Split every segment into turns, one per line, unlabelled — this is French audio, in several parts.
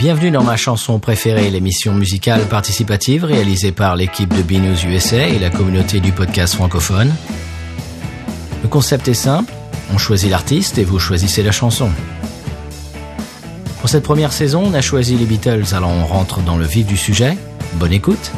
Bienvenue dans ma chanson préférée, l'émission musicale participative réalisée par l'équipe de B-News USA et la communauté du podcast francophone. Le concept est simple, on choisit l'artiste et vous choisissez la chanson. Pour cette première saison, on a choisi les Beatles, alors on rentre dans le vif du sujet. Bonne écoute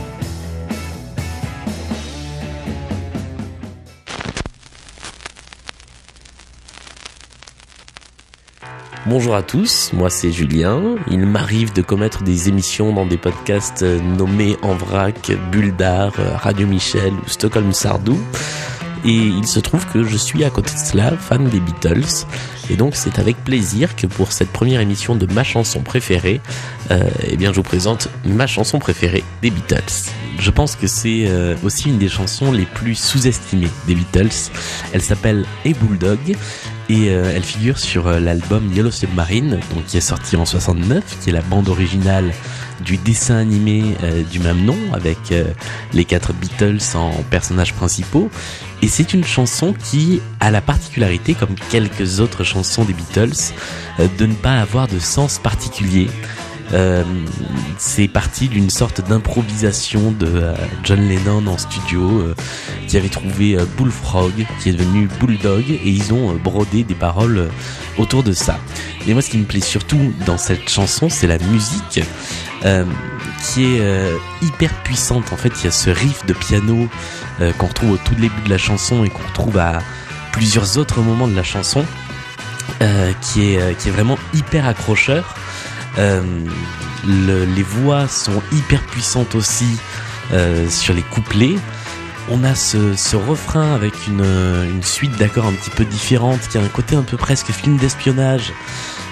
Bonjour à tous, moi c'est Julien. Il m'arrive de commettre des émissions dans des podcasts nommés En Vrac, Bulldar, Radio Michel ou Stockholm Sardou. Et il se trouve que je suis à côté de cela fan des Beatles. Et donc c'est avec plaisir que pour cette première émission de ma chanson préférée, euh, eh bien je vous présente ma chanson préférée des Beatles. Je pense que c'est euh, aussi une des chansons les plus sous-estimées des Beatles. Elle s'appelle Hey Bulldog et euh, elle figure sur euh, l'album Yellow Submarine, qui est sorti en 69, qui est la bande originale du dessin animé euh, du même nom avec les quatre Beatles en personnages principaux. Et c'est une chanson qui a la particularité, comme quelques autres chansons des Beatles, de ne pas avoir de sens particulier. Euh, c'est parti d'une sorte d'improvisation de euh, John Lennon en studio euh, qui avait trouvé Bullfrog qui est devenu Bulldog et ils ont brodé des paroles autour de ça. Et moi ce qui me plaît surtout dans cette chanson c'est la musique qui est hyper puissante. En fait il y a ce riff de piano qu'on retrouve au tout début de la chanson et qu'on retrouve à plusieurs autres moments de la chanson. qui, est, qui est vraiment hyper accrocheur. Euh, les voix sont hyper puissantes aussi euh, sur les couplets. On a ce, refrain avec une, suite d'accords un petit peu différente, qui a un côté un peu presque film d'espionnage,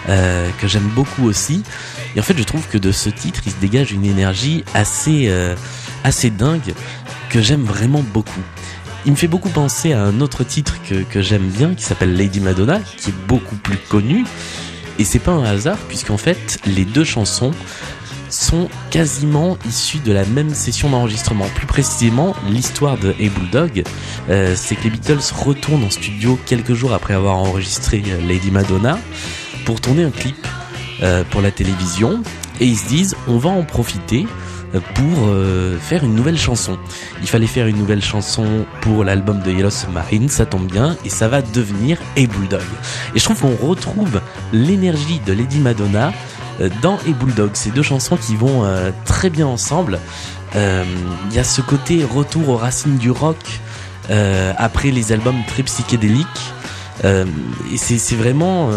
euh, que j'aime beaucoup aussi. Et en fait, je trouve que de ce titre, il se dégage une énergie assez, assez dingue, que j'aime vraiment beaucoup. Il me fait beaucoup penser à un autre titre que, que j'aime bien, qui s'appelle Lady Madonna, qui est beaucoup plus connu, et c'est pas un hasard, puisqu'en fait, les deux chansons sont quasiment issues de la même session d'enregistrement. Plus précisément, l'histoire de Hey Bulldog, euh, c'est que les Beatles retournent en studio quelques jours après avoir enregistré euh, Lady Madonna pour tourner un clip euh, pour la télévision. Et ils se disent, on va en profiter pour euh, faire une nouvelle chanson. Il fallait faire une nouvelle chanson pour l'album de Yellow Submarine, ça tombe bien, et ça va devenir A Bulldog. Et je trouve qu'on retrouve l'énergie de Lady Madonna euh, dans A Bulldog. Ces deux chansons qui vont euh, très bien ensemble. Il y a ce côté retour aux racines du rock après les albums très psychédéliques. et c'est vraiment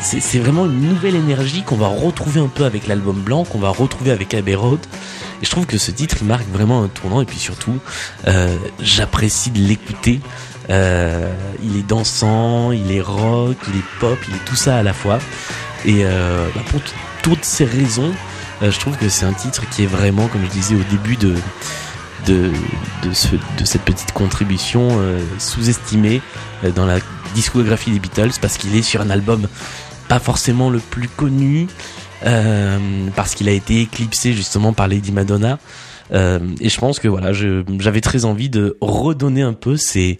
c'est vraiment une nouvelle énergie qu'on va retrouver un peu avec l'album blanc, qu'on va retrouver avec Abbey Road. Et je trouve que ce titre marque vraiment un tournant. Et puis surtout, euh, j'apprécie de l'écouter. Euh, il est dansant, il est rock, il est pop, il est tout ça à la fois. Et euh, bah, pour toutes ces raisons, je trouve que c'est un titre qui est vraiment, comme je disais au début de, de, de, cette petite contribution sous-estimée dans la discographie des Beatles parce qu'il est sur un album pas forcément le plus connu, euh, parce qu'il a été éclipsé justement par Lady Madonna. Euh, et je pense que voilà, j'avais très envie de redonner un peu ces,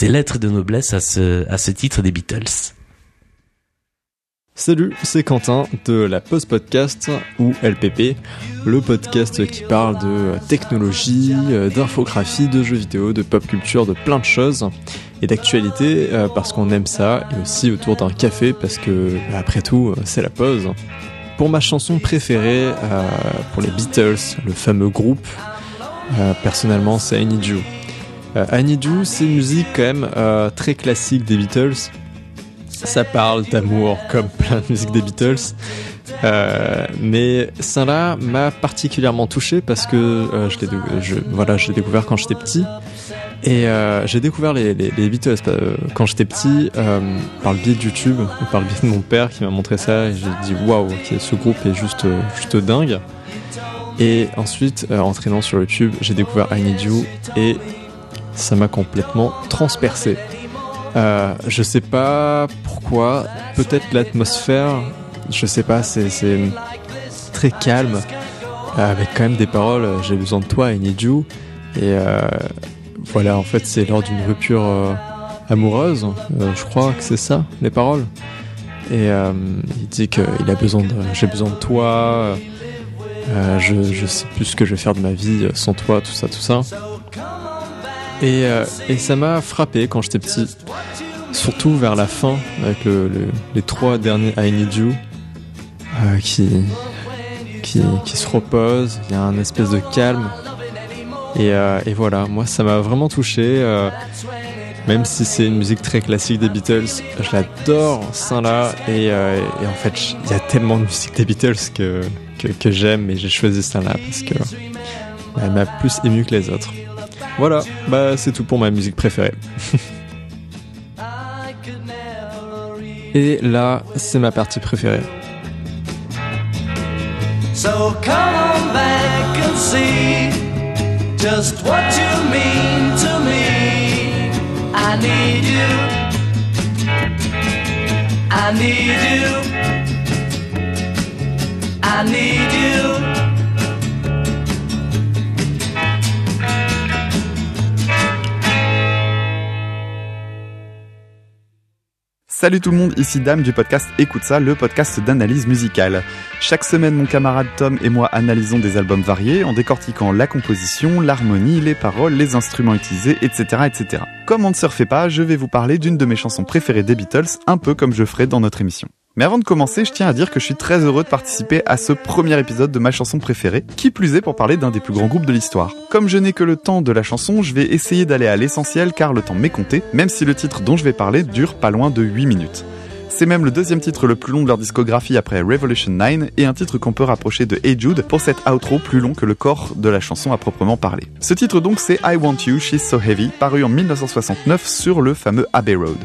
lettres de noblesse à ce titre des Beatles.
Salut, c'est Quentin de la Post Podcast ou LPP, le podcast qui parle de technologie, d'infographie, de jeux vidéo, de pop culture, de plein de choses et d'actualité euh, parce qu'on aime ça et aussi autour d'un café parce que après tout euh, c'est la pause. Pour ma chanson préférée euh, pour les Beatles, le fameux groupe, personnellement c'est. I Need You c'est une musique quand même très classique des Beatles ça parle d'amour comme plein de musique des Beatles. Euh, mais ça-là m'a particulièrement touché parce que euh, je l'ai voilà, découvert quand j'étais petit. Et euh, j'ai découvert les, les, les Beatles quand j'étais petit par le biais de YouTube, par le biais de mon père qui m'a montré ça. Et j'ai dit waouh, ce groupe est juste, juste dingue. Et ensuite, en traînant sur YouTube, j'ai découvert I Need You et ça m'a complètement transpercé. Euh, je sais pas pourquoi, peut-être l'atmosphère, je sais pas, c'est très calme, avec quand même des paroles, euh, j'ai besoin de toi, I need you. Et euh, voilà, en fait, c'est lors d'une rupture amoureuse, je crois que c'est ça, les paroles. et il dit qu'il a besoin de, j'ai besoin de toi. je, je sais plus ce que je vais faire de ma vie sans toi, tout ça, tout ça. Et, et ça m'a frappé quand j'étais petit, surtout vers la fin, avec le, les trois derniers I Need You, qui, qui, qui, se reposent, il y a un espèce de calme. Et, et voilà, moi ça m'a vraiment touché. Même si c'est une musique très classique des Beatles, je l'adore, ça là. Et, euh, et, en fait, il y a tellement de musique des Beatles que, que, que j'aime et j'ai choisi ça là parce que elle m'a plus ému que les autres. Voilà, bah c'est tout pour ma musique préférée. et là, c'est ma partie préférée. So come on back and see just what you mean to me. I need you. I need you. I need you.
Salut tout le monde, ici Dame du podcast Écoute ça, le podcast d'analyse musicale. Chaque semaine, mon camarade Tom et moi analysons des albums variés en décortiquant la composition, l'harmonie, les paroles, les instruments utilisés, etc., etc. Comme on ne se refait pas, je vais vous parler d'une de mes chansons préférées des Beatles, un peu comme je ferai dans notre émission. Mais avant de commencer, je tiens à dire que je suis très heureux de participer à ce premier épisode de ma chanson préférée, qui plus est pour parler d'un des plus grands groupes de l'histoire. Comme je n'ai que le temps de la chanson, je vais essayer d'aller à l'essentiel car le temps m'est compté, même si le titre dont je vais parler dure pas loin de 8 minutes. C'est même le deuxième titre le plus long de leur discographie après Revolution 9 et un titre qu'on peut rapprocher de Hey Jude pour cet outro plus long que le corps de la chanson à proprement parler. Ce titre donc c'est I Want You, She's So Heavy, paru en 1969 sur le fameux Abbey Road.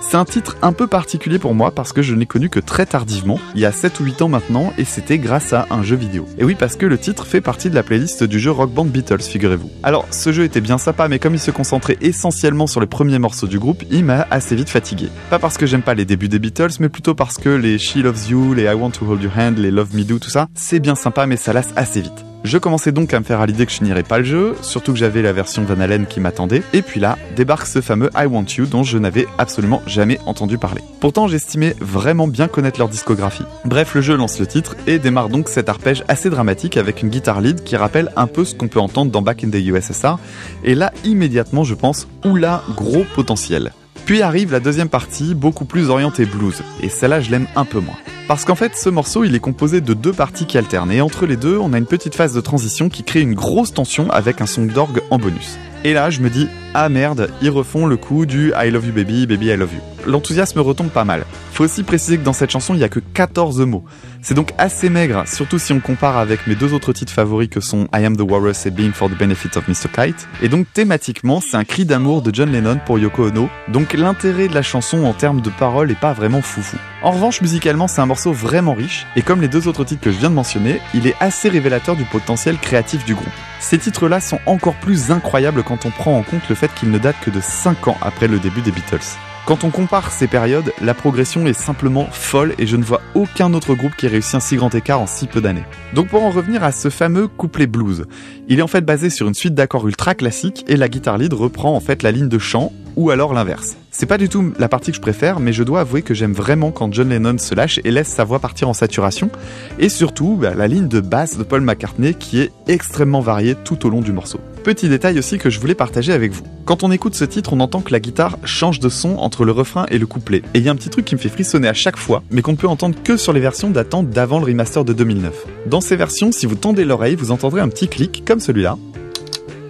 C'est un titre un peu particulier pour moi parce que je n'ai connu que très tardivement, il y a 7 ou 8 ans maintenant, et c'était grâce à un jeu vidéo. Et oui, parce que le titre fait partie de la playlist du jeu Rock Band Beatles, figurez-vous. Alors, ce jeu était bien sympa, mais comme il se concentrait essentiellement sur les premiers morceaux du groupe, il m'a assez vite fatigué. Pas parce que j'aime pas les débuts des Beatles, mais plutôt parce que les She Loves You, les I Want to Hold Your Hand, les Love Me Do, tout ça, c'est bien sympa, mais ça lasse assez vite. Je commençais donc à me faire à l'idée que je n'irais pas le jeu, surtout que j'avais la version Van Halen qui m'attendait, et puis là, débarque ce fameux I Want You dont je n'avais absolument jamais entendu parler. Pourtant, j'estimais vraiment bien connaître leur discographie. Bref, le jeu lance le titre et démarre donc cet arpège assez dramatique avec une guitare lead qui rappelle un peu ce qu'on peut entendre dans Back in the USSR, et là, immédiatement, je pense, oula, gros potentiel. Puis arrive la deuxième partie, beaucoup plus orientée blues, et celle-là je l'aime un peu moins. Parce qu'en fait, ce morceau, il est composé de deux parties qui alternent, et entre les deux, on a une petite phase de transition qui crée une grosse tension avec un son d'orgue en bonus. Et là, je me dis, ah merde, ils refont le coup du I love you baby, baby I love you. L'enthousiasme retombe pas mal. Faut aussi préciser que dans cette chanson, il y a que 14 mots. C'est donc assez maigre, surtout si on compare avec mes deux autres titres favoris que sont I Am the Walrus et Being for the Benefit of Mr. Kite. Et donc thématiquement, c'est un cri d'amour de John Lennon pour Yoko Ono. Donc l'intérêt de la chanson en termes de paroles est pas vraiment foufou. En revanche, musicalement, c'est un morceau vraiment riche, et comme les deux autres titres que je viens de mentionner, il est assez révélateur du potentiel créatif du groupe. Ces titres-là sont encore plus incroyables quand on prend en compte le fait qu'ils ne datent que de 5 ans après le début des Beatles. Quand on compare ces périodes, la progression est simplement folle et je ne vois aucun autre groupe qui ait réussi un si grand écart en si peu d'années. Donc pour en revenir à ce fameux couplet blues, il est en fait basé sur une suite d'accords ultra classiques et la guitare lead reprend en fait la ligne de chant ou alors l'inverse. C'est pas du tout la partie que je préfère, mais je dois avouer que j'aime vraiment quand John Lennon se lâche et laisse sa voix partir en saturation, et surtout bah, la ligne de basse de Paul McCartney qui est extrêmement variée tout au long du morceau. Petit détail aussi que je voulais partager avec vous. Quand on écoute ce titre, on entend que la guitare change de son entre le refrain et le couplet. Et il y a un petit truc qui me fait frissonner à chaque fois, mais qu'on ne peut entendre que sur les versions datant d'avant le remaster de 2009. Dans ces versions, si vous tendez l'oreille, vous entendrez un petit clic comme celui-là,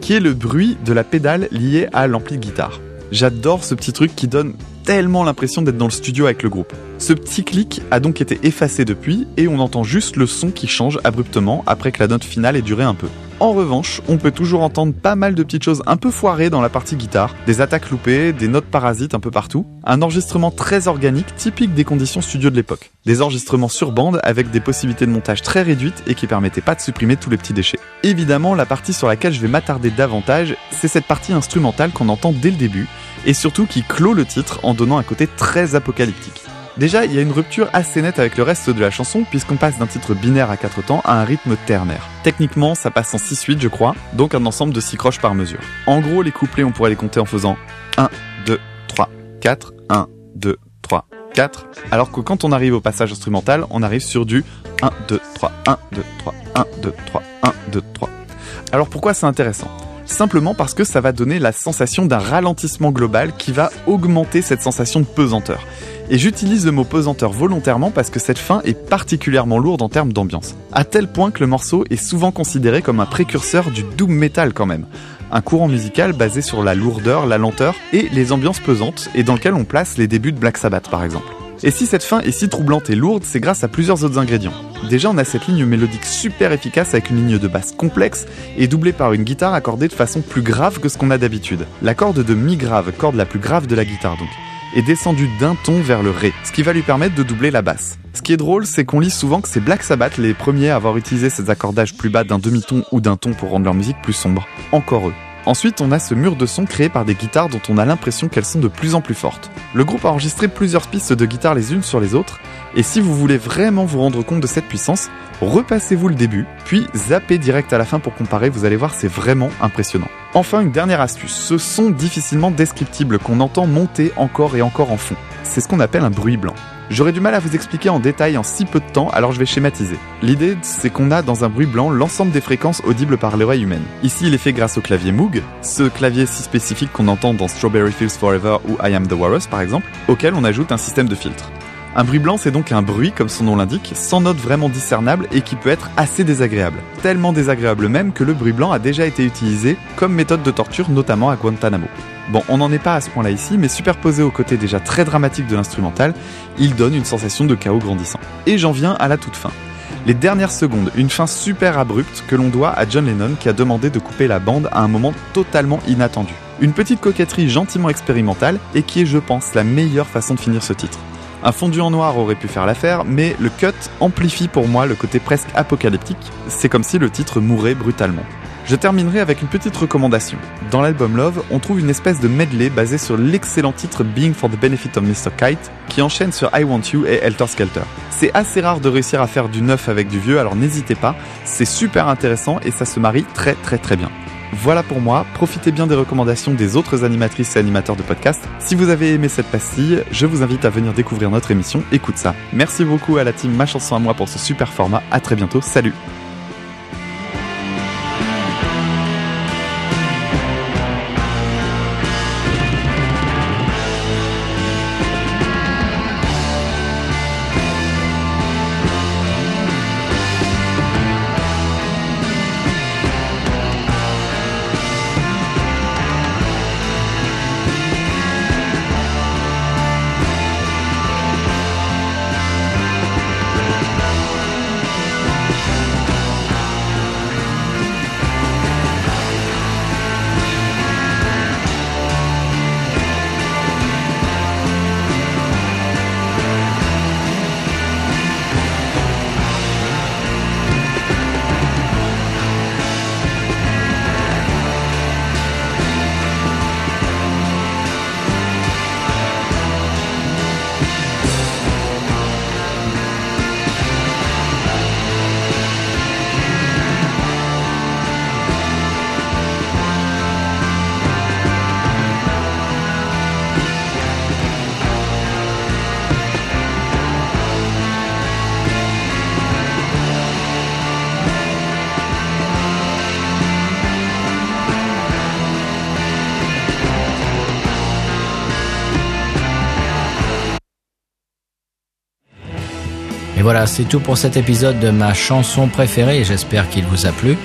qui est le bruit de la pédale liée à l'ampli de guitare. J'adore ce petit truc qui donne tellement l'impression d'être dans le studio avec le groupe. Ce petit clic a donc été effacé depuis et on entend juste le son qui change abruptement après que la note finale ait duré un peu. En revanche, on peut toujours entendre pas mal de petites choses un peu foirées dans la partie guitare, des attaques loupées, des notes parasites un peu partout, un enregistrement très organique typique des conditions studio de l'époque. Des enregistrements sur bande avec des possibilités de montage très réduites et qui permettaient pas de supprimer tous les petits déchets. Évidemment, la partie sur laquelle je vais m'attarder davantage, c'est cette partie instrumentale qu'on entend dès le début et surtout qui clôt le titre en donnant un côté très apocalyptique. Déjà, il y a une rupture assez nette avec le reste de la chanson puisqu'on passe d'un titre binaire à 4 temps à un rythme ternaire. Techniquement, ça passe en 6-8 je crois, donc un ensemble de 6 croches par mesure. En gros, les couplets, on pourrait les compter en faisant 1, 2, 3, 4, 1, 2, 3, 4, alors que quand on arrive au passage instrumental, on arrive sur du 1, 2, 3, 1, 2, 3, 1, 2, 3, 1, 2, 3. Alors pourquoi c'est intéressant? Simplement parce que ça va donner la sensation d'un ralentissement global qui va augmenter cette sensation de pesanteur. Et j'utilise le mot pesanteur volontairement parce que cette fin est particulièrement lourde en termes d'ambiance. À tel point que le morceau est souvent considéré comme un précurseur du doom metal quand même. Un courant musical basé sur la lourdeur, la lenteur et les ambiances pesantes et dans lequel on place les débuts de Black Sabbath par exemple. Et si cette fin est si troublante et lourde, c'est grâce à plusieurs autres ingrédients. Déjà, on a cette ligne mélodique super efficace avec une ligne de basse complexe et doublée par une guitare accordée de façon plus grave que ce qu'on a d'habitude. La corde de mi grave, corde la plus grave de la guitare donc est descendu d'un ton vers le ré, ce qui va lui permettre de doubler la basse. Ce qui est drôle, c'est qu'on lit souvent que c'est Black Sabbath les premiers à avoir utilisé ces accordages plus bas d'un demi-ton ou d'un ton pour rendre leur musique plus sombre. Encore eux. Ensuite, on a ce mur de son créé par des guitares dont on a l'impression qu'elles sont de plus en plus fortes. Le groupe a enregistré plusieurs pistes de guitare les unes sur les autres, et si vous voulez vraiment vous rendre compte de cette puissance, repassez-vous le début, puis zappez direct à la fin pour comparer, vous allez voir c'est vraiment impressionnant. Enfin, une dernière astuce, ce son difficilement descriptible qu'on entend monter encore et encore en fond. C'est ce qu'on appelle un bruit blanc. J'aurais du mal à vous expliquer en détail en si peu de temps, alors je vais schématiser. L'idée, c'est qu'on a dans un bruit blanc l'ensemble des fréquences audibles par l'oreille humaine. Ici, il est fait grâce au clavier Moog, ce clavier si spécifique qu'on entend dans Strawberry Fields Forever ou I Am the Walrus par exemple, auquel on ajoute un système de filtre. Un bruit blanc, c'est donc un bruit, comme son nom l'indique, sans note vraiment discernable et qui peut être assez désagréable. Tellement désagréable même que le bruit blanc a déjà été utilisé comme méthode de torture, notamment à Guantanamo. Bon, on n'en est pas à ce point-là ici, mais superposé au côté déjà très dramatique de l'instrumental, il donne une sensation de chaos grandissant. Et j'en viens à la toute fin. Les dernières secondes, une fin super abrupte que l'on doit à John Lennon qui a demandé de couper la bande à un moment totalement inattendu. Une petite coquetterie gentiment expérimentale et qui est, je pense, la meilleure façon de finir ce titre. Un fondu en noir aurait pu faire l'affaire, mais le cut amplifie pour moi le côté presque apocalyptique. C'est comme si le titre mourait brutalement. Je terminerai avec une petite recommandation. Dans l'album Love, on trouve une espèce de medley basé sur l'excellent titre Being for the Benefit of Mr. Kite, qui enchaîne sur I Want You et Helter Skelter. C'est assez rare de réussir à faire du neuf avec du vieux, alors n'hésitez pas, c'est super intéressant et ça se marie très très très bien. Voilà pour moi, profitez bien des recommandations des autres animatrices et animateurs de podcast. Si vous avez aimé cette pastille, je vous invite à venir découvrir notre émission. Écoute ça. Merci beaucoup à la team Ma chanson à moi pour ce super format, à très bientôt, salut
Et voilà, c'est tout pour cet épisode de ma chanson préférée j'espère qu'il vous a plu.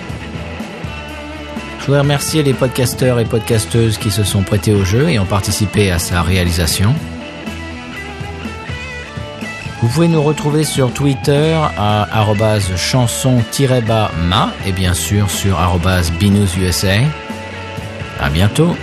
Je voudrais remercier les podcasteurs et podcasteuses qui se sont prêtés au jeu et ont participé à sa réalisation. Vous pouvez nous retrouver sur Twitter à chanson-ma et bien sûr sur binoususa. À bientôt.